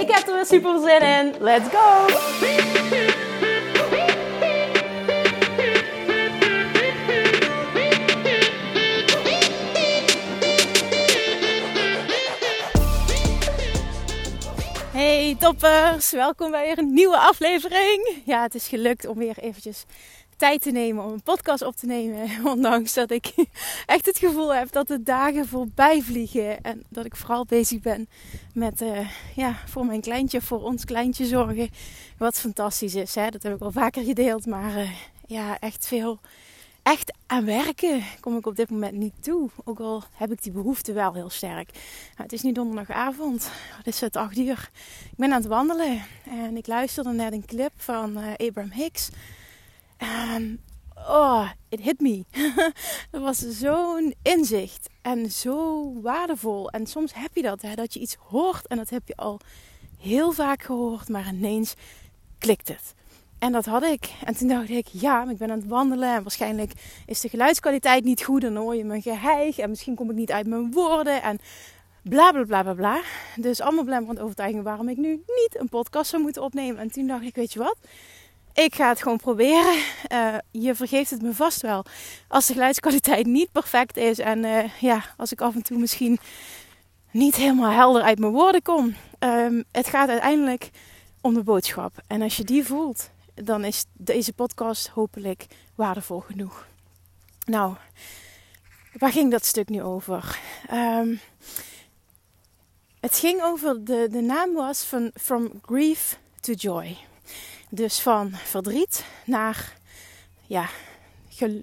Ik heb er weer super zin in. Let's go! Hey toppers, welkom bij weer een nieuwe aflevering. Ja, het is gelukt om weer eventjes tijd te nemen om een podcast op te nemen. Ondanks dat ik echt het gevoel heb dat de dagen voorbij vliegen. En dat ik vooral bezig ben met uh, ja, voor mijn kleintje, voor ons kleintje zorgen. Wat fantastisch is. Hè? Dat heb ik al vaker gedeeld. Maar uh, ja, echt veel. Echt aan werken kom ik op dit moment niet toe. Ook al heb ik die behoefte wel heel sterk. Nou, het is nu donderdagavond. Het is het 8 uur. Ik ben aan het wandelen. En ik luisterde net een clip van uh, Abraham Hicks. En oh, it hit me. dat was zo'n inzicht en zo waardevol. En soms heb je dat, hè, dat je iets hoort en dat heb je al heel vaak gehoord, maar ineens klikt het. En dat had ik. En toen dacht ik, ja, ik ben aan het wandelen en waarschijnlijk is de geluidskwaliteit niet goed. Dan hoor je mijn geheig en misschien kom ik niet uit mijn woorden en bla bla bla bla bla. Dus allemaal belemmerend overtuigingen waarom ik nu niet een podcast zou moeten opnemen. En toen dacht ik, weet je wat? Ik ga het gewoon proberen. Uh, je vergeeft het me vast wel. Als de geluidskwaliteit niet perfect is. En uh, ja, als ik af en toe misschien niet helemaal helder uit mijn woorden kom. Um, het gaat uiteindelijk om de boodschap. En als je die voelt, dan is deze podcast hopelijk waardevol genoeg. Nou, waar ging dat stuk nu over? Um, het ging over, de, de naam was van From Grief to Joy. Dus van verdriet naar ja,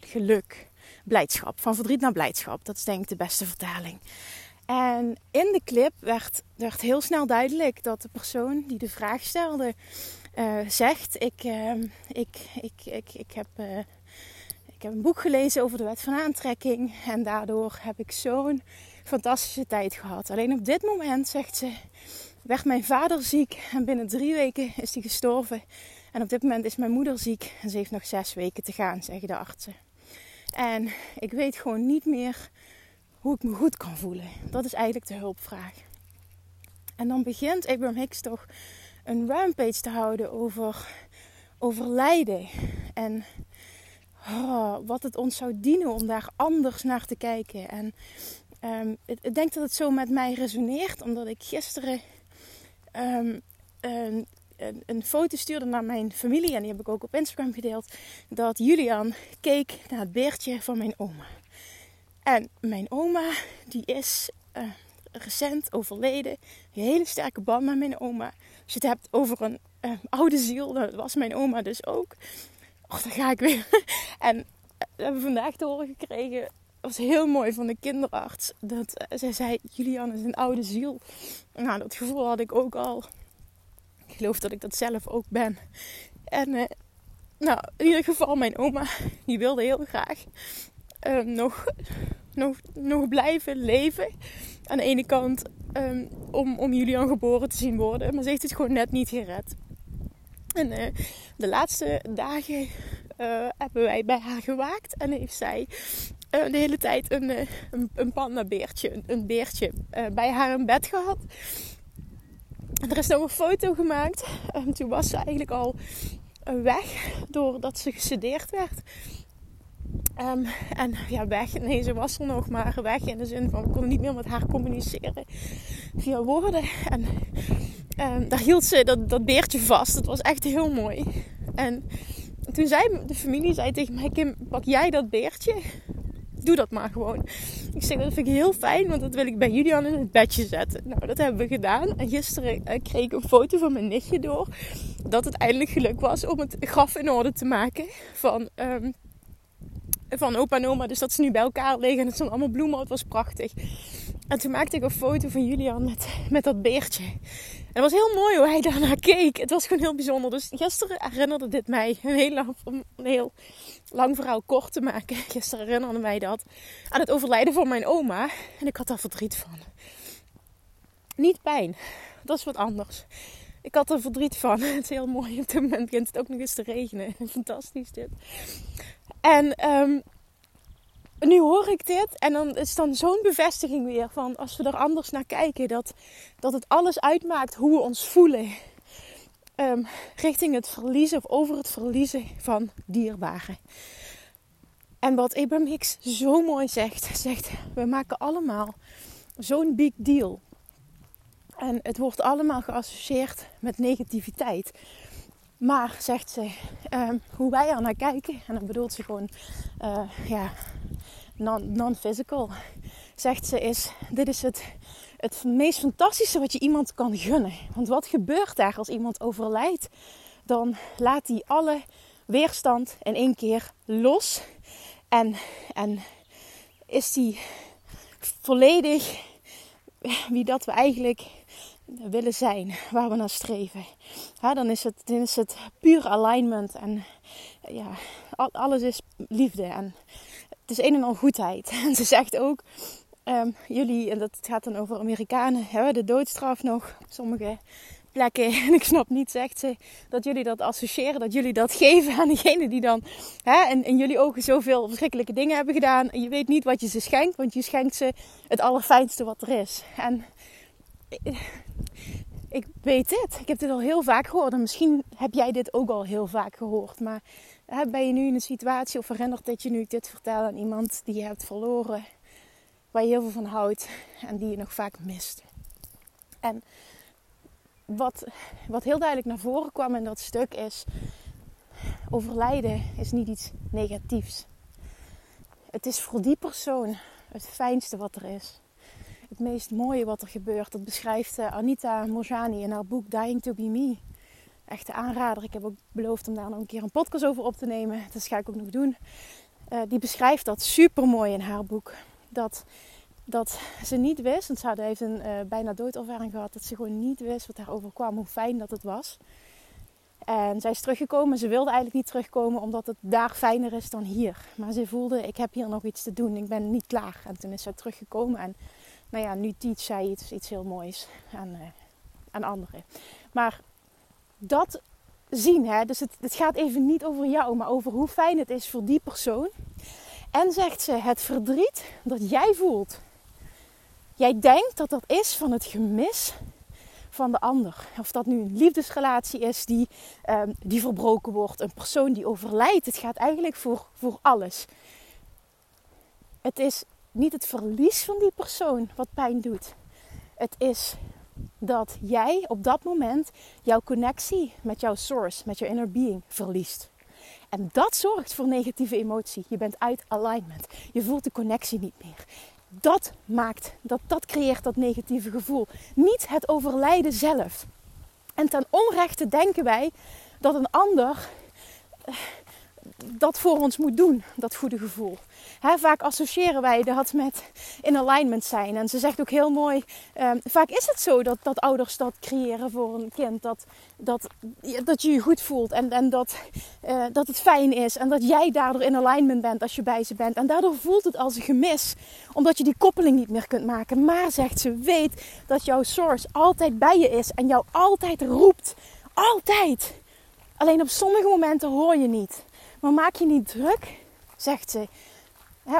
geluk, blijdschap. Van verdriet naar blijdschap. Dat is denk ik de beste vertaling. En in de clip werd, werd heel snel duidelijk dat de persoon die de vraag stelde uh, zegt: ik, uh, ik, ik, ik, ik, heb, uh, ik heb een boek gelezen over de wet van aantrekking. En daardoor heb ik zo'n fantastische tijd gehad. Alleen op dit moment zegt ze werd mijn vader ziek en binnen drie weken is hij gestorven. En op dit moment is mijn moeder ziek en ze heeft nog zes weken te gaan, zeggen de artsen. En ik weet gewoon niet meer hoe ik me goed kan voelen. Dat is eigenlijk de hulpvraag. En dan begint Abraham Hicks toch een rampage te houden over, over lijden. En oh, wat het ons zou dienen om daar anders naar te kijken. En um, ik denk dat het zo met mij resoneert, omdat ik gisteren um, een, een, foto stuurde naar mijn familie. En die heb ik ook op Instagram gedeeld. Dat Julian keek naar het beertje van mijn oma. En mijn oma, die is uh, recent overleden. Een hele sterke band met mijn oma. Als je het hebt over een uh, oude ziel, dat was mijn oma dus ook. Och, daar ga ik weer. en uh, we hebben vandaag te horen gekregen was heel mooi van de kinderarts. Dat uh, zij zei: Julian is een oude ziel. Nou, dat gevoel had ik ook al. Ik geloof dat ik dat zelf ook ben. En uh, nou, in ieder geval, mijn oma, die wilde heel graag uh, nog, nog, nog blijven leven. Aan de ene kant um, om, om Julian geboren te zien worden. Maar ze heeft het gewoon net niet gered. En de laatste dagen hebben wij bij haar gewaakt. En heeft zij uh, de hele tijd een, uh, een, een pandabeertje, een, een beertje uh, bij haar in bed gehad. En er is nog een foto gemaakt. En toen was ze eigenlijk al weg doordat ze gesedeerd werd. Um, en ja, weg. Nee, ze was er nog maar weg in de zin van we konden niet meer met haar communiceren via woorden. En um, daar hield ze dat, dat beertje vast. Het was echt heel mooi. En toen zei de familie zei tegen mij: Kim, pak jij dat beertje? Doe dat maar gewoon. Ik zeg, dat vind ik heel fijn, want dat wil ik bij Julian in het bedje zetten. Nou, dat hebben we gedaan. En gisteren eh, kreeg ik een foto van mijn nichtje door. Dat het eindelijk geluk was om het graf in orde te maken van, um, van opa en oma. Dus dat ze nu bij elkaar liggen en het zijn allemaal bloemen. Het was prachtig. En toen maakte ik een foto van Julian met, met dat beertje. Het was heel mooi hoe hij daarnaar keek. Het was gewoon heel bijzonder. Dus gisteren herinnerde dit mij, een heel lang, een heel lang verhaal kort te maken. Gisteren herinnerde mij dat aan het overlijden van mijn oma. En ik had daar verdriet van. Niet pijn, dat is wat anders. Ik had er verdriet van. Het is heel mooi. Op dit moment begint het ook nog eens te regenen. Fantastisch dit. En um, nu hoor ik dit en dan is dan zo'n bevestiging weer van als we er anders naar kijken, dat, dat het alles uitmaakt hoe we ons voelen. Um, richting het verliezen of over het verliezen van dierbaren. En wat Abraham Hicks zo mooi zegt, zegt we maken allemaal zo'n big deal. En het wordt allemaal geassocieerd met negativiteit. Maar, zegt ze, um, hoe wij er naar kijken, en dan bedoelt ze gewoon uh, ja, non-physical, zegt ze, is: dit is het, het meest fantastische wat je iemand kan gunnen. Want wat gebeurt daar als iemand overlijdt? Dan laat hij alle weerstand in één keer los. En, en is die volledig wie dat we eigenlijk willen zijn, waar we naar streven. dan, is het, dan is het puur alignment en ja, alles is liefde. En het is een en al goedheid. En ze zegt ook, um, jullie, en dat gaat dan over Amerikanen, hebben de doodstraf nog op sommige plekken. En ik snap niet, zegt ze, dat jullie dat associëren, dat jullie dat geven aan degene die dan hè, in, in jullie ogen zoveel verschrikkelijke dingen hebben gedaan. En je weet niet wat je ze schenkt, want je schenkt ze het allerfijnste wat er is. En ik weet dit. Ik heb dit al heel vaak gehoord. En misschien heb jij dit ook al heel vaak gehoord. Maar ben je nu in een situatie of herinnert dat je nu dit vertelt aan iemand die je hebt verloren, waar je heel veel van houdt en die je nog vaak mist. En wat, wat heel duidelijk naar voren kwam in dat stuk is, overlijden is niet iets negatiefs. Het is voor die persoon het fijnste wat er is. Het meest mooie wat er gebeurt. Dat beschrijft eh, Anita Morjani in haar boek Dying to Be Me echte aanrader. Ik heb ook beloofd om daar nog een keer een podcast over op te nemen. Dat ga ik ook nog doen. Uh, die beschrijft dat super mooi in haar boek. Dat, dat ze niet wist, want ze heeft een uh, bijna doodervaring gehad, dat ze gewoon niet wist wat haar overkwam, hoe fijn dat het was. En zij is teruggekomen. Ze wilde eigenlijk niet terugkomen omdat het daar fijner is dan hier. Maar ze voelde, ik heb hier nog iets te doen. Ik ben niet klaar. En toen is zij teruggekomen. En nou ja, nu teach zij iets, iets heel moois aan, uh, aan anderen. Maar dat zien. Hè? Dus het, het gaat even niet over jou, maar over hoe fijn het is voor die persoon. En zegt ze, het verdriet dat jij voelt. Jij denkt dat dat is van het gemis van de ander. Of dat nu een liefdesrelatie is die, um, die verbroken wordt, een persoon die overlijdt. Het gaat eigenlijk voor, voor alles. Het is niet het verlies van die persoon wat pijn doet. Het is dat jij op dat moment jouw connectie met jouw source, met jouw inner being verliest. En dat zorgt voor negatieve emotie. Je bent uit alignment. Je voelt de connectie niet meer. Dat maakt, dat, dat creëert dat negatieve gevoel. Niet het overlijden zelf. En ten onrechte denken wij dat een ander eh, dat voor ons moet doen, dat goede gevoel. vaak associëren wij dat met in alignment zijn. En ze zegt ook heel mooi, um, vaak is het zo dat, dat ouders dat creëren voor een kind. Dat, dat, dat je je goed voelt en, en dat, uh, dat het fijn is. En dat jij daardoor in alignment bent als je bij ze bent. En daardoor voelt het als een gemis, omdat je die koppeling niet meer kunt maken. Maar zegt ze, weet dat jouw source altijd bij je is en jou altijd roept. Altijd. Alleen op sommige momenten hoor je niet. Maar maak je niet druk, zegt ze.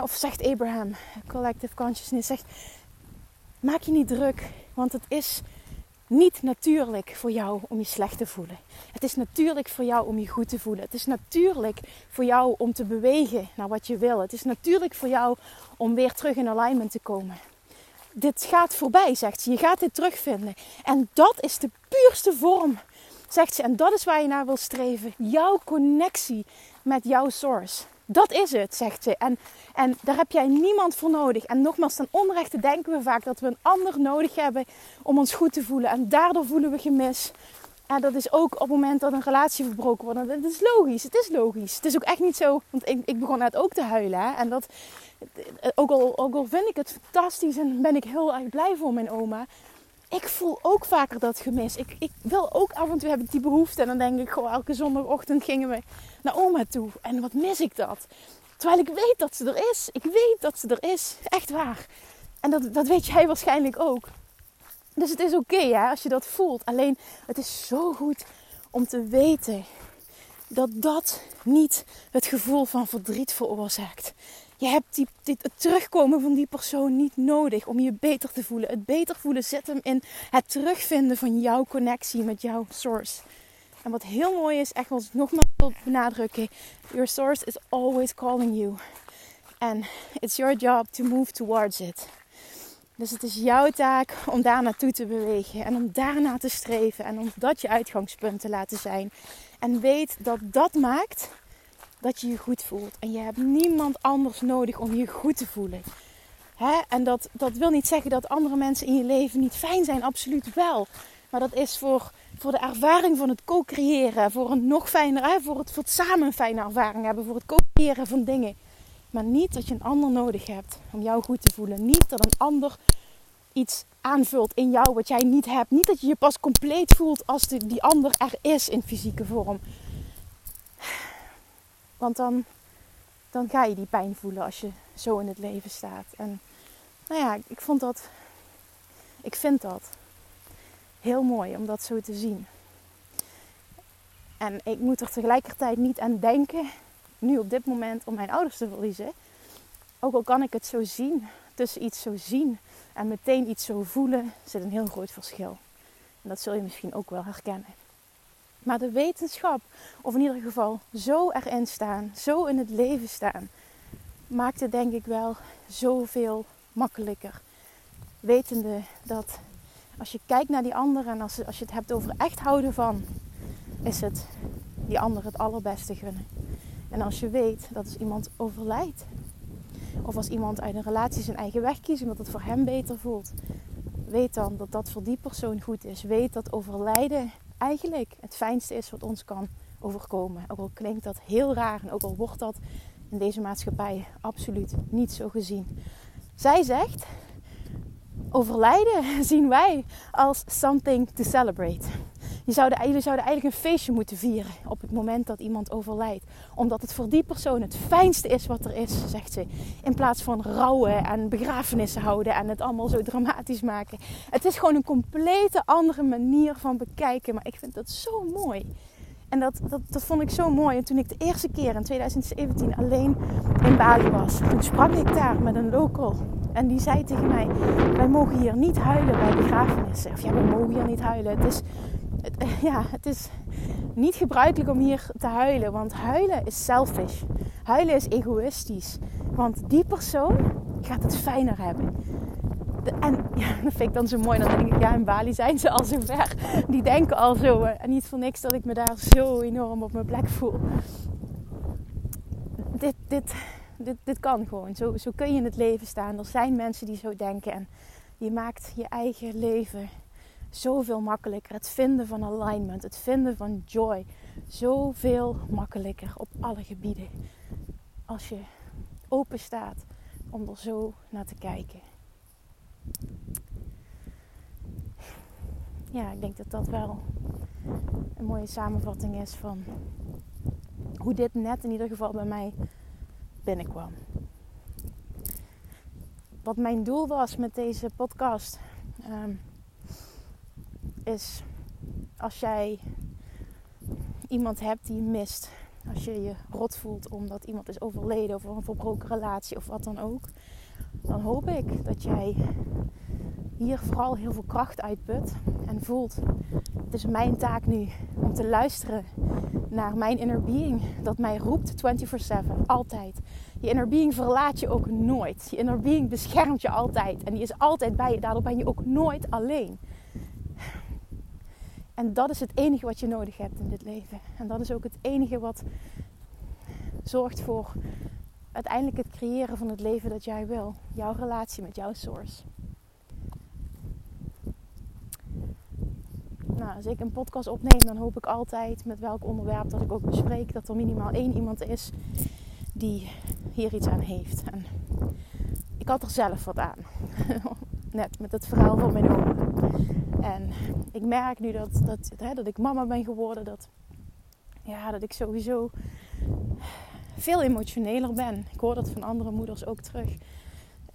of zegt Abraham, Collective Consciousness, zegt, maak je niet druk, want het is niet natuurlijk voor jou om je slecht te voelen. Het is natuurlijk voor jou om je goed te voelen. Het is natuurlijk voor jou om te bewegen naar wat je wil. Het is natuurlijk voor jou om weer terug in alignment te komen. Dit gaat voorbij, zegt ze. Je gaat dit terugvinden. En dat is de puurste vorm, zegt ze. En dat is waar je naar wil streven. Jouw connectie met jouw source. Dat is het, zegt ze. En, en daar heb jij niemand voor nodig. En nogmaals, ten onrechte denken we vaak dat we een ander nodig hebben om ons goed te voelen. En daardoor voelen we gemis. ja, dat is ook op het moment dat een relatie verbroken wordt. Dat is logisch, het is logisch. Het is ook echt niet zo, want ik, ik begon net ook te huilen. Hè? En dat, ook al, ook al vind ik het fantastisch en ben ik heel erg blij voor mijn oma. Ik voel ook vaker dat gemis. Ik, ik wil ook af en toe hebben die behoefte. En dan denk ik, gewoon elke zondagochtend gingen we naar oma toe. En wat mis ik dat? Terwijl ik weet dat ze er is. Ik weet dat ze er is. Echt waar. En dat, dat weet jij waarschijnlijk ook. Dus het is oké als je dat voelt. Alleen het is zo goed om te weten dat dat niet het gevoel van verdriet veroorzaakt. Je hebt die, dit, het terugkomen van die persoon niet nodig om je beter te voelen. Het beter voelen zit hem in het terugvinden van jouw connectie met jouw source. En wat heel mooi is, echt wat ik nogmaals wil benadrukken: Your source is always calling you. And it's your job to move towards it. Dus het is jouw taak om daar naartoe te bewegen en om daarna te streven en om dat je uitgangspunt te laten zijn. En weet dat dat maakt dat je je goed voelt. En je hebt niemand anders nodig om je goed te voelen. Hè? En dat, dat wil niet zeggen dat andere mensen in je leven niet fijn zijn, absoluut wel. Maar dat is voor, voor de ervaring van het co-creëren, voor een nog fijner? Voor, het, voor het samen een fijne ervaring hebben, voor het co-creëren van dingen. Maar niet dat je een ander nodig hebt om jou goed te voelen. Niet dat een ander iets aanvult in jou wat jij niet hebt. Niet dat je je pas compleet voelt als die ander er is in fysieke vorm. Want dan, dan ga je die pijn voelen als je zo in het leven staat. En nou ja, ik vond dat. Ik vind dat heel mooi om dat zo te zien. En ik moet er tegelijkertijd niet aan denken, nu op dit moment, om mijn ouders te verliezen. Ook al kan ik het zo zien, tussen iets zo zien en meteen iets zo voelen, zit een heel groot verschil. En dat zul je misschien ook wel herkennen. Maar de wetenschap, of in ieder geval zo erin staan, zo in het leven staan, maakt het denk ik wel zoveel makkelijker. Wetende dat als je kijkt naar die ander en als, als je het hebt over echt houden van, is het die ander het allerbeste gunnen. En als je weet dat als iemand overlijdt, of als iemand uit een relatie zijn eigen weg kiest omdat het voor hem beter voelt, weet dan dat dat voor die persoon goed is. Weet dat overlijden eigenlijk het fijnste is wat ons kan overkomen. Ook al klinkt dat heel raar en ook al wordt dat in deze maatschappij absoluut niet zo gezien. Zij zegt: overlijden zien wij als something to celebrate. Je zouden, jullie zouden eigenlijk een feestje moeten vieren op het moment dat iemand overlijdt. Omdat het voor die persoon het fijnste is wat er is, zegt ze. In plaats van rouwen en begrafenissen houden en het allemaal zo dramatisch maken. Het is gewoon een complete andere manier van bekijken. Maar ik vind dat zo mooi. En dat, dat, dat vond ik zo mooi. En toen ik de eerste keer in 2017 alleen in Bali was, toen sprak ik daar met een local. En die zei tegen mij: Wij mogen hier niet huilen bij begrafenissen. Of ja, we mogen hier niet huilen. Het is ja, het is niet gebruikelijk om hier te huilen. Want huilen is selfish. Huilen is egoïstisch. Want die persoon gaat het fijner hebben. en ja, dat vind ik dan zo mooi. Dan denk ik, ja, in Bali zijn ze al zo ver. Die denken al zo. En niet voor niks dat ik me daar zo enorm op mijn plek voel. Dit, dit, dit, dit kan gewoon. Zo, zo kun je in het leven staan. Er zijn mensen die zo denken. En je maakt je eigen leven zoveel makkelijker. Het vinden van alignment, het vinden van joy, zoveel makkelijker op alle gebieden. Als je open staat om er zo naar te kijken. Ja, ik denk dat dat wel een mooie samenvatting is van hoe dit net in ieder geval bij mij binnenkwam. Wat mijn doel was met deze podcast. Ehm, is als jij iemand hebt die mist. Als je je rot voelt omdat iemand is overleden of een verbroken relatie of wat dan ook. Dan hoop ik dat jij hier vooral heel veel kracht uitput en voelt. Het is mijn taak nu om te luisteren naar mijn inner being dat mij roept 24/7, altijd. Je inner being verlaat je ook nooit. Je inner being beschermt je altijd en die is altijd bij je. Daardoor ben je ook nooit alleen. En dat is het enige wat je nodig hebt in dit leven. En dat is ook het enige wat zorgt voor uiteindelijk het creëren van het leven dat jij wil. Jouw relatie met jouw source. nou, als ik een podcast opneem, dan hoop ik altijd met welk onderwerp dat ik ook bespreek, dat er minimaal één iemand is die hier iets aan heeft. En ik had er zelf wat aan. Net met het verhaal van mijn oom. En ik merk nu dat, dat, hè, dat ik mama ben geworden. Dat, ja, dat ik sowieso veel emotioneler ben. Ik hoor dat van andere moeders ook terug.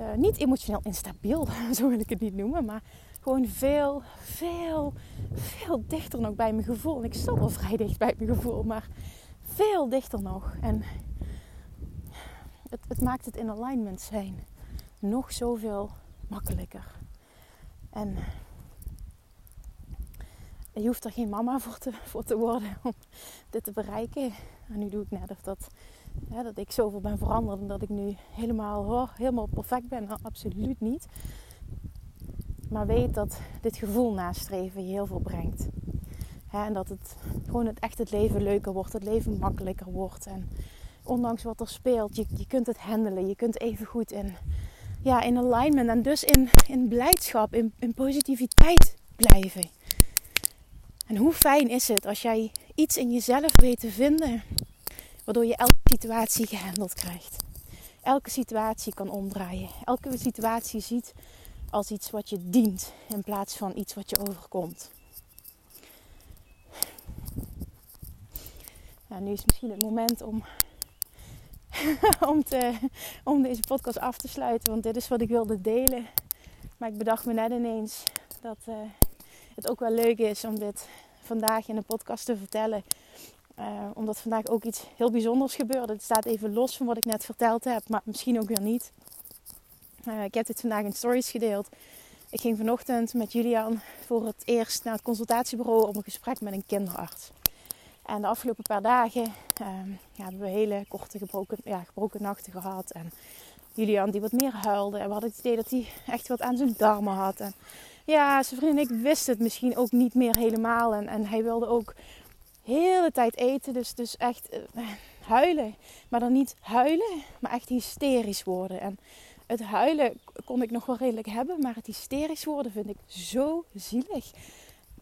Uh, niet emotioneel instabiel, zo wil ik het niet noemen. Maar gewoon veel, veel, veel dichter nog bij mijn gevoel. En ik sta wel vrij dicht bij mijn gevoel, maar veel dichter nog. En het, het maakt het in alignment zijn nog zoveel makkelijker. En je hoeft er geen mama voor te, voor te worden om dit te bereiken. En nu doe ik net of dat, dat ik zoveel ben veranderd en dat ik nu helemaal, oh, helemaal perfect ben. Nou, absoluut niet. Maar weet dat dit gevoel nastreven je heel veel brengt. en dat het gewoon het echt het leven leuker wordt, het leven makkelijker wordt. En ondanks wat er speelt, je, je kunt het handelen. Je kunt even goed in, ja, in alignment en dus in, in blijdschap, in, in positiviteit blijven. En hoe fijn is het als jij iets in jezelf weet te vinden, waardoor je elke situatie gehandeld krijgt. Elke situatie kan omdraaien. Elke situatie ziet als iets wat je dient in plaats van iets wat je overkomt. Nou, nu is misschien het moment om, om, te, om deze podcast af te sluiten, want dit is wat ik wilde delen. Maar ik bedacht me net ineens dat uh, het ook wel leuk is om dit vandaag in de podcast te vertellen. Uh, omdat vandaag ook iets heel bijzonders gebeurde. Het staat even los van wat ik net verteld heb, maar misschien ook weer niet. Uh, ik heb dit vandaag in stories gedeeld. Ik ging vanochtend met Julian voor het eerst naar het consultatiebureau om een gesprek met een kinderarts. En de afgelopen paar dagen uh, ja, hebben we hele korte gebroken, ja, gebroken nachten gehad. En Julian die wat meer huilde. En we hadden het idee dat hij echt wat aan zijn darmen had. En ja, zijn vriend en ik wisten het misschien ook niet meer helemaal. En, en hij wilde ook hele tijd eten. Dus, dus echt uh, huilen. Maar dan niet huilen, maar echt hysterisch worden. En het huilen kon ik nog wel redelijk hebben. Maar het hysterisch worden vind ik zo zielig.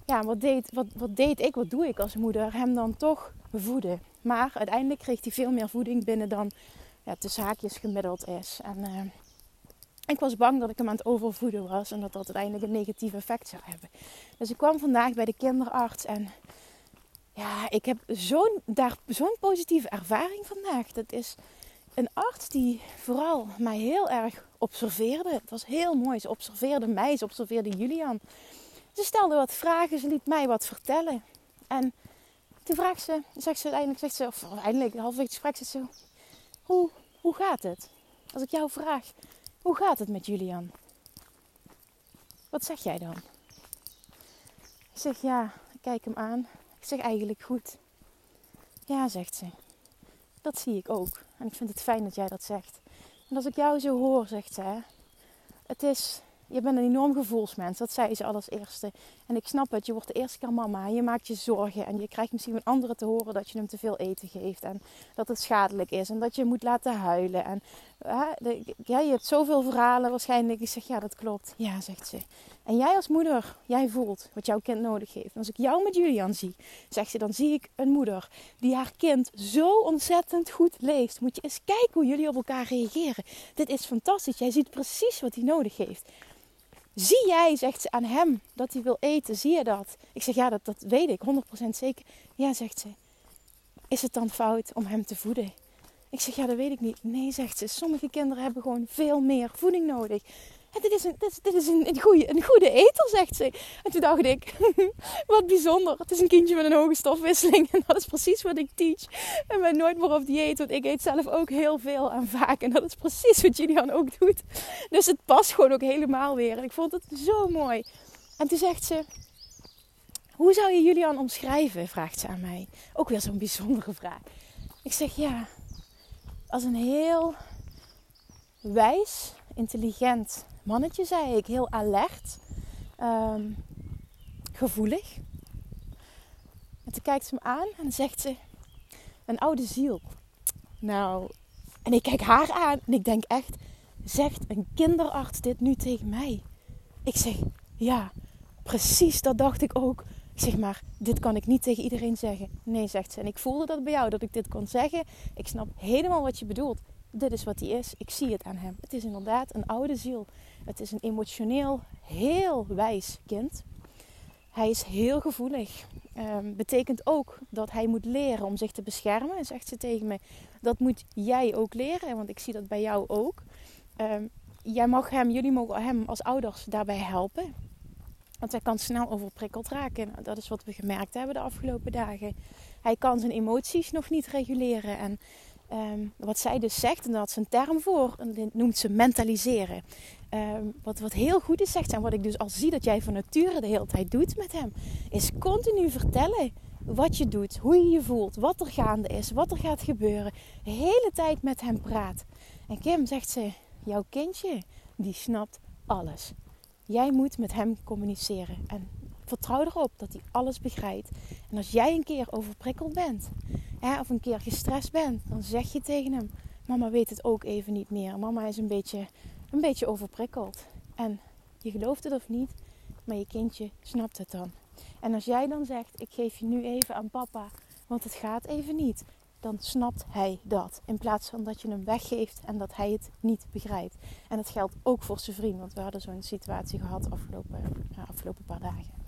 Ja, wat deed, wat, wat deed ik, wat doe ik als moeder? Hem dan toch voeden. Maar uiteindelijk kreeg hij veel meer voeding binnen dan ja, haakjes gemiddeld is. En uh, ik was bang dat ik hem aan het overvoeden was en dat dat uiteindelijk een negatief effect zou hebben. Dus ik kwam vandaag bij de kinderarts en ja, ik heb zo'n, daar zo'n positieve ervaring vandaag. Dat is een arts die vooral mij heel erg observeerde. Het was heel mooi. Ze observeerde mij, ze observeerde Julian. Ze stelde wat vragen, ze liet mij wat vertellen. En toen vraagt ze, zegt ze uiteindelijk, zegt ze, of uiteindelijk het gesprek, zegt ze, hoe, hoe gaat het? Als ik jou vraag, hoe gaat het met Julian? Wat zeg jij dan? Ik zeg ja, ik kijk hem aan. Ik zeg eigenlijk goed. Ja, zegt ze. Dat zie ik ook. En ik vind het fijn dat jij dat zegt. En als ik jou zo hoor, zegt ze, het is je bent een enorm gevoelsmens. Dat zei ze als eerste. En ik snap het. Je wordt de eerste keer mama. Je maakt je zorgen. En je krijgt misschien van anderen te horen dat je hem te veel eten geeft. En dat het schadelijk is. En dat je moet laten huilen. En ja, je hebt zoveel verhalen waarschijnlijk. Ik zeg ja, dat klopt. Ja, zegt ze. En jij als moeder, jij voelt wat jouw kind nodig heeft. En als ik jou met Julian zie, zegt ze, dan zie ik een moeder die haar kind zo ontzettend goed leest. Moet je eens kijken hoe jullie op elkaar reageren. Dit is fantastisch. Jij ziet precies wat hij nodig heeft. Zie jij, zegt ze aan hem, dat hij wil eten? Zie je dat? Ik zeg, ja, dat, dat weet ik, 100% zeker. Ja, zegt ze. Is het dan fout om hem te voeden? Ik zeg, ja, dat weet ik niet. Nee, zegt ze. Sommige kinderen hebben gewoon veel meer voeding nodig dit is, een, dit is, een, goede, een goede eter, zegt ze. En toen dacht ik, wat bijzonder. Het is een kindje met een hoge stofwisseling. En dat is precies wat ik teach. En ben nooit meer op dieet, want ik eet zelf ook heel veel en vaak. En dat is precies wat Julian ook doet. Dus het past gewoon ook helemaal weer. En ik vond het zo mooi. En toen zegt ze, hoe zou je Julian omschrijven? Vraagt ze aan mij. Ook weer zo'n bijzondere vraag. Ik zeg ja, als een heel wijs, intelligent mannetje, zei ik. Heel alert. Ehm, gevoelig. En toen kijkt ze me aan en zegt ze... Een oude ziel. Nou, en ik kijk haar aan en ik denk echt... Zegt een kinderarts dit nu tegen mij? Ik zeg, ja, precies, dat dacht ik ook. Zeg maar, dit kan ik niet tegen iedereen zeggen. Nee, zegt ze. En ik voelde dat bij jou, dat ik dit kon zeggen. Ik snap helemaal wat je bedoelt. Dit is wat hij is. Ik zie het aan hem. Het is inderdaad een oude ziel. Het is een emotioneel, heel wijs kind. Hij is heel gevoelig. Um, betekent ook dat hij moet leren om zich te beschermen. Zegt ze tegen me. Dat moet jij ook leren, want ik zie dat bij jou ook. Um, jij mag hem, jullie mogen hem als ouders daarbij helpen. Want hij kan snel overprikkeld raken. Nou, dat is wat we gemerkt hebben de afgelopen dagen. Hij kan zijn emoties nog niet reguleren. En um, wat zij dus zegt, en daar had ze een term voor, en noemt ze mentaliseren. Um, wat, wat heel goed is, zegt ze, en wat ik dus al zie dat jij van nature de hele tijd doet met hem, is continu vertellen wat je doet, hoe je je voelt, wat er gaande is, wat er gaat gebeuren. De hele tijd met hem praat. En Kim zegt ze, jouw kindje, die snapt alles. Jij moet met hem communiceren. En vertrouw erop dat hij alles begrijpt. En als jij een keer overprikkeld bent, hè, of een keer gestrest bent, dan zeg je tegen hem: Mama weet het ook even niet meer. Mama is een beetje, een beetje overprikkeld. En je gelooft het of niet, maar je kindje snapt het dan. En als jij dan zegt: Ik geef je nu even aan papa, want het gaat even niet dan snapt hij dat. In plaats van dat je hem weggeeft en dat hij het niet begrijpt. En dat geldt ook voor zijn vriend, want we hadden zo'n situatie gehad afgelopen, afgelopen paar dagen.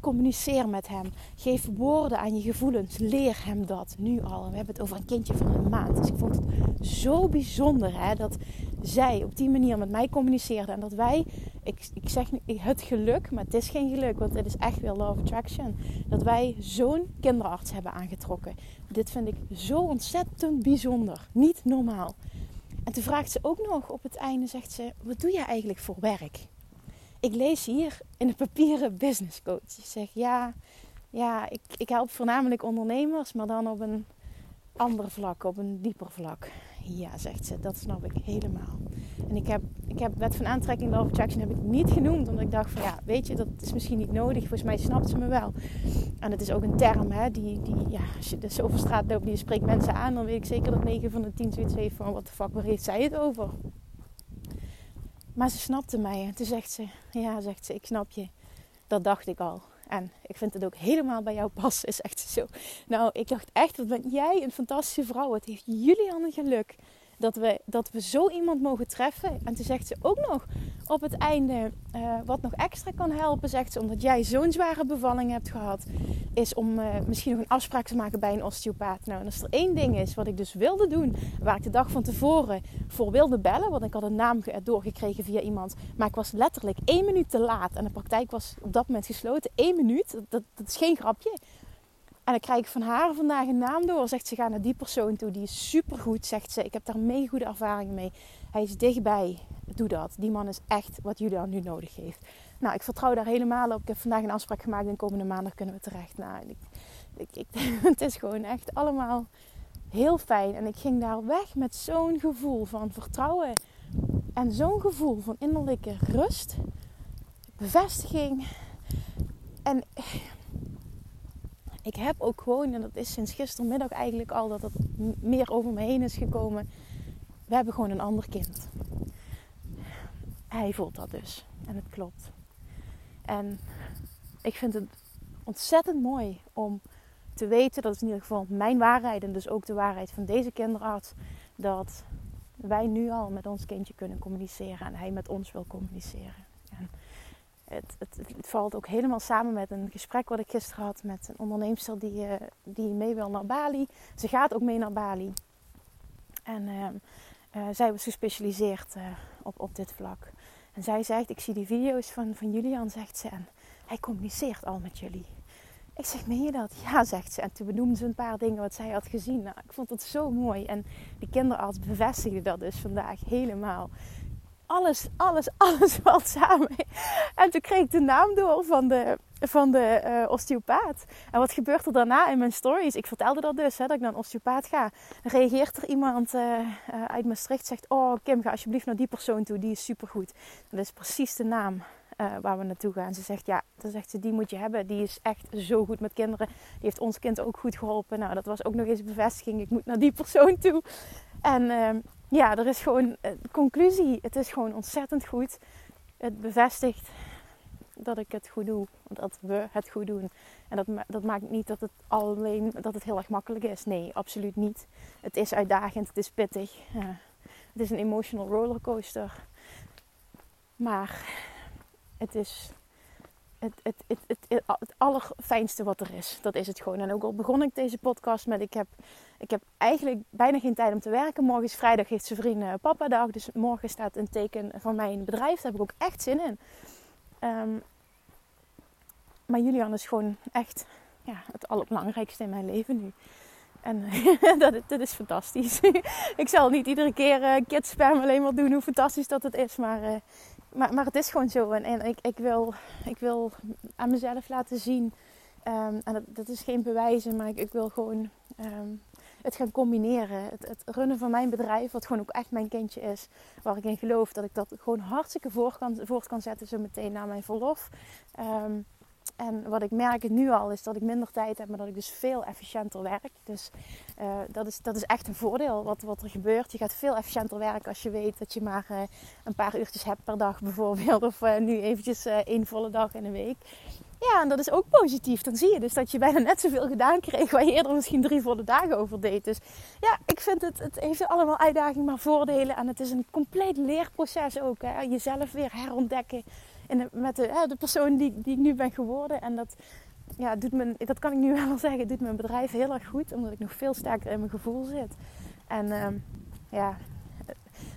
Communiceer met hem. Geef woorden aan je gevoelens. Leer hem dat nu al. We hebben het over een kindje van een maand. Dus ik vond het zo bijzonder hè, dat zij op die manier met mij communiceerde. En dat wij, ik, ik zeg het geluk, maar het is geen geluk, want het is echt weer love attraction. Dat wij zo'n kinderarts hebben aangetrokken. Dit vind ik zo ontzettend bijzonder. Niet normaal. En toen vraagt ze ook nog op het einde, zegt ze, wat doe je eigenlijk voor werk? Ik lees hier in de papieren business coach. Zegt ja, ja ik, ik help voornamelijk ondernemers, maar dan op een ander vlak, op een dieper vlak. Ja, zegt ze, dat snap ik helemaal. En ik heb, ik heb wet van aantrekking, of attraction, heb ik niet genoemd. Omdat ik dacht van ja, weet je, dat is misschien niet nodig. Volgens mij snapt ze me wel. En het is ook een term, hè, die, die ja, als je over straat loopt en je spreekt mensen aan, dan weet ik zeker dat 9 van de 10 zoiets heeft van wat de fuck, waar heeft zij het over? Maar ze snapte mij. En toen zegt ze, ja, zegt ze, ik snap je. Dat dacht ik al. En ik vind het ook helemaal bij jou passen, zegt ze zo. Nou, ik dacht echt, wat ben jij een fantastische vrouw. Het heeft jullie een geluk dat we, dat we zo iemand mogen treffen. En toen zegt ze ook nog op het einde, uh, wat nog extra kan helpen, zegt ze, omdat jij zo'n zware bevalling hebt gehad, is om uh, misschien nog een afspraak te maken bij een osteopaat. Nou, en als er één ding is wat ik dus wilde doen, waar ik de dag van tevoren voor wilde bellen, want ik had een naam doorgekregen via iemand, maar ik was letterlijk één minuut te laat en de praktijk was op dat moment gesloten. Eén minuut, dat, dat is geen grapje. En dan krijg ik van haar vandaag een naam door. Zegt ze, ga naar die persoon toe. Die is supergoed, zegt ze. Ik heb daar mega goede ervaringen mee. Hij is dichtbij. Doe dat. Die man is echt wat Julia nu nodig heeft. Nou, ik vertrouw daar helemaal op. Ik heb vandaag een afspraak gemaakt. En komende maandag kunnen we terecht. Nou, ik, ik, ik, het is gewoon echt allemaal heel fijn. En ik ging daar weg met zo'n gevoel van vertrouwen. En zo'n gevoel van innerlijke rust. Bevestiging. En ik heb ook gewoon, en dat is sinds gistermiddag eigenlijk al dat het meer over me heen is gekomen. We hebben gewoon een ander kind. Hij voelt dat dus. En het klopt. En ik vind het ontzettend mooi om te weten, dat is in ieder geval mijn waarheid en dus ook de waarheid van deze kinderarts, dat wij nu al met ons kindje kunnen communiceren en hij met ons wil communiceren. Het, het, valt ook helemaal samen met een gesprek wat ik gisteren had met een onderneemster die, uh, die mee wil naar Bali. Ze gaat ook mee naar Bali. En uh, uh, zij was gespecialiseerd eh, op, op dit vlak. En zij zegt, ik zie die video's van, van Julian, zegt ze. En hij communiceert al met jullie. Ik zeg, meen je dat? Ja, zegt ze. En toen benoemde ze een paar dingen wat zij had gezien. Nou, ik vond het zo mooi. En die kinderarts bevestigde dat dus vandaag helemaal alles, alles, alles valt samen. En toen kreeg ik de naam door van de, van de uh, osteopaat. En wat gebeurt er daarna in mijn stories? Ik vertelde dat dus, hè, dat ik naar een osteopaat ga. Reageert er iemand uh, uh, uit Maastricht, zegt... Oh, Kim, ga alsjeblieft naar die persoon toe, die is supergoed. Dat is precies de naam waar we naartoe gaan. Ze zegt, ja, dan zegt ze, die moet je hebben. Die is echt zo goed met kinderen. Die heeft ons kind ook goed geholpen. Nou, dat was ook nog eens bevestiging. Ik moet naar die persoon toe. En ehm, ja, er is gewoon, eh, conclusie, het is gewoon ontzettend goed. Het bevestigt dat ik het goed doe. Dat we het goed doen. En dat, dat maakt niet dat het alleen dat het heel erg makkelijk is. Nee, absoluut niet. Het is uitdagend, het is pittig. het is een emotional rollercoaster. Maar het is het, het, het, het, allerfijnste wat er is. Dat is het gewoon. En ook al begon ik deze podcast met: ik heb, ik heb eigenlijk bijna geen tijd om te werken. Morgen is vrijdag, heeft zijn vriend papa dag. Dus morgen staat een teken van mijn bedrijf. Daar heb ik ook echt zin in. Um, maar Julian is gewoon echt ja, het allerbelangrijkste in mijn leven nu. En dat, dat, is fantastisch. ik zal niet iedere keer uh, alleen maar doen hoe fantastisch dat het is. Maar, uh, maar, maar het is gewoon zo. En, ik, ik, wil, ik wil aan mezelf laten zien. Um, en dat, is geen bewijzen, maar ik, ik wil gewoon um, het gaan combineren. Het, het, runnen van mijn bedrijf, wat gewoon ook echt mijn kindje is. Waar ik in geloof dat ik dat gewoon hartstikke voort kan, voort kan zetten zo meteen na mijn verlof. Um, en wat ik merk nu al is dat ik minder tijd heb, maar dat ik dus veel efficiënter werk. Dus uh, dat, is, dat is echt een voordeel wat, wat er gebeurt. Je gaat veel efficiënter werken als je weet dat je maar uh, een paar uurtjes hebt per dag bijvoorbeeld. Of uh, nu eventjes één volle dag in een week. Ja, en dat is ook positief. Dan zie je dus dat je bijna net zoveel gedaan kreeg waar je eerder misschien drie volle dagen over deed. Dus ja, ik vind het, het heeft allemaal uitdagingen, maar voordelen. En het is een compleet leerproces ook. Hè. Jezelf weer herontdekken in met de, de persoon die, die ik nu ben geworden. En dat, ja, doet mijn, dat kan ik nu wel zeggen, doet mijn bedrijf heel erg goed. Omdat ik nog veel sterker in mijn gevoel zit. En uh, ja,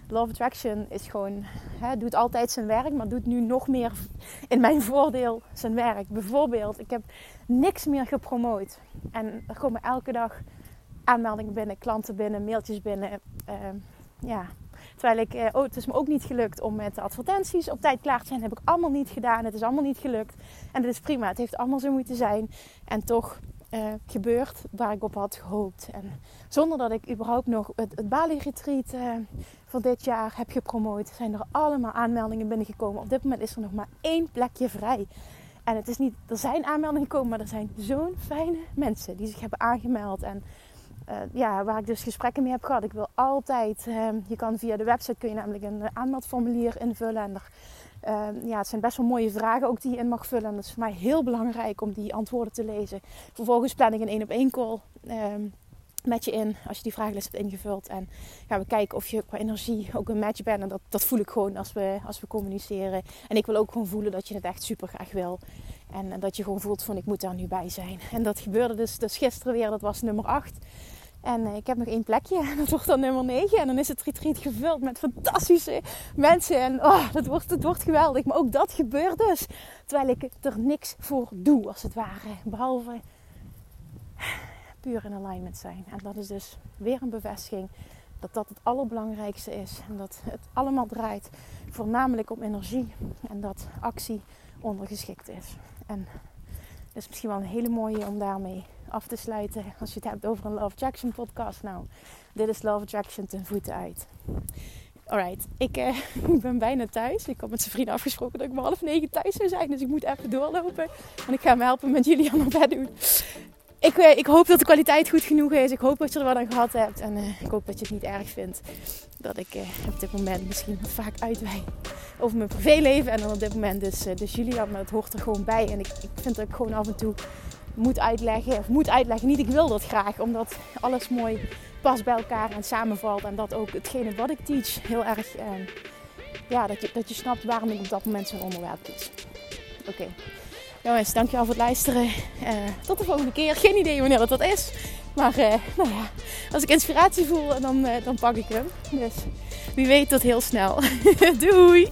Love Attraction is gewoon, hè, doet altijd zijn werk, maar doet nu nog meer in mijn voordeel zijn werk. Bijvoorbeeld, ik heb niks meer gepromoot. En er komen elke dag aanmeldingen binnen, klanten binnen, mailtjes binnen. Uh, ja, Terwijl ik, eh, oh, het is me ook niet gelukt om met de advertenties op tijd klaar te zijn. Heb ik allemaal niet gedaan. Het is allemaal niet gelukt. En dat is prima. Het heeft allemaal zo moeten zijn. En toch uh, gebeurt waar ik op had gehoopt. En zonder dat ik überhaupt nog het, het Bali-retreat uh, van dit jaar heb gepromoot, zijn er allemaal aanmeldingen binnengekomen. Op dit moment is er nog maar één plekje vrij. En het is niet, er zijn aanmeldingen gekomen, maar er zijn zo'n fijne mensen die zich hebben aangemeld. En uh, ja, waar ik dus gesprekken mee heb gehad. Ik wil altijd, uh, je kan via de website kun je namelijk een eh, aanmeldformulier invullen. En uh, ja, het zijn best wel mooie vragen ook die je in mag vullen. En dat is voor mij heel belangrijk om die antwoorden te lezen. Vervolgens plan ik een één op één call ehm, met je in als je die vragenlijst hebt ingevuld. En gaan we kijken of je qua energie ook een match bent. En dat, dat voel ik gewoon als we, als we communiceren. En ik wil ook gewoon voelen dat je het echt super graag wil. En, en dat je gewoon voelt van ik moet daar nu bij zijn. En dat gebeurde dus, dus gisteren weer. Dat was nummer 8. En eh, ik heb nog één plekje. En dat wordt dan nummer 9. En dan is het retreat gevuld met fantastische mensen. En oh, dat wordt, het wordt geweldig. Maar ook dat gebeurt dus. Terwijl ik er niks voor doe, als het ware. Behalve puur in alignment zijn. En dat is dus weer een bevestiging dat dat het allerbelangrijkste is. En dat het allemaal draait voornamelijk om energie. En dat actie ondergeschikt is. En dat is misschien wel een hele mooie om daarmee af te sluiten. Als je het hebt over een Love Attraction podcast. Nou, dit is Love Attraction ten voeten uit. Alright, ik, uh, ik ben bijna thuis. Ik had met zijn vrienden afgesproken dat ik om half negen thuis zou zijn. Dus ik moet even doorlopen. En ik ga hem helpen met jullie aan bed doen. Ik, uh, ik hoop dat de kwaliteit goed genoeg is. Ik hoop dat je er wat aan gehad hebt. En uh, ik hoop dat je het niet erg vindt dat ik op dit moment misschien wat vaak uitwij over mijn privéleven. En dan op dit moment dus, dus Julian. Maar het hoort er gewoon bij. En ik, ik vind dat ik gewoon af en toe moet uitleggen. Of moet uitleggen, niet ik wil dat graag. Omdat alles mooi past bij elkaar en samenvalt. En dat ook hetgene wat ik teach heel erg... Eh, ja, dat je, dat je snapt waarom ik op dat moment zo'n onderwerp kies. Oké. Jongens, dankjewel voor het luisteren. Uh, tot de volgende keer. Geen idee wanneer dat, dat is. Maar uh, nou ja, als ik inspiratie voel, dan, uh, dan pak ik hem. Dus wie weet dat heel snel. Doei!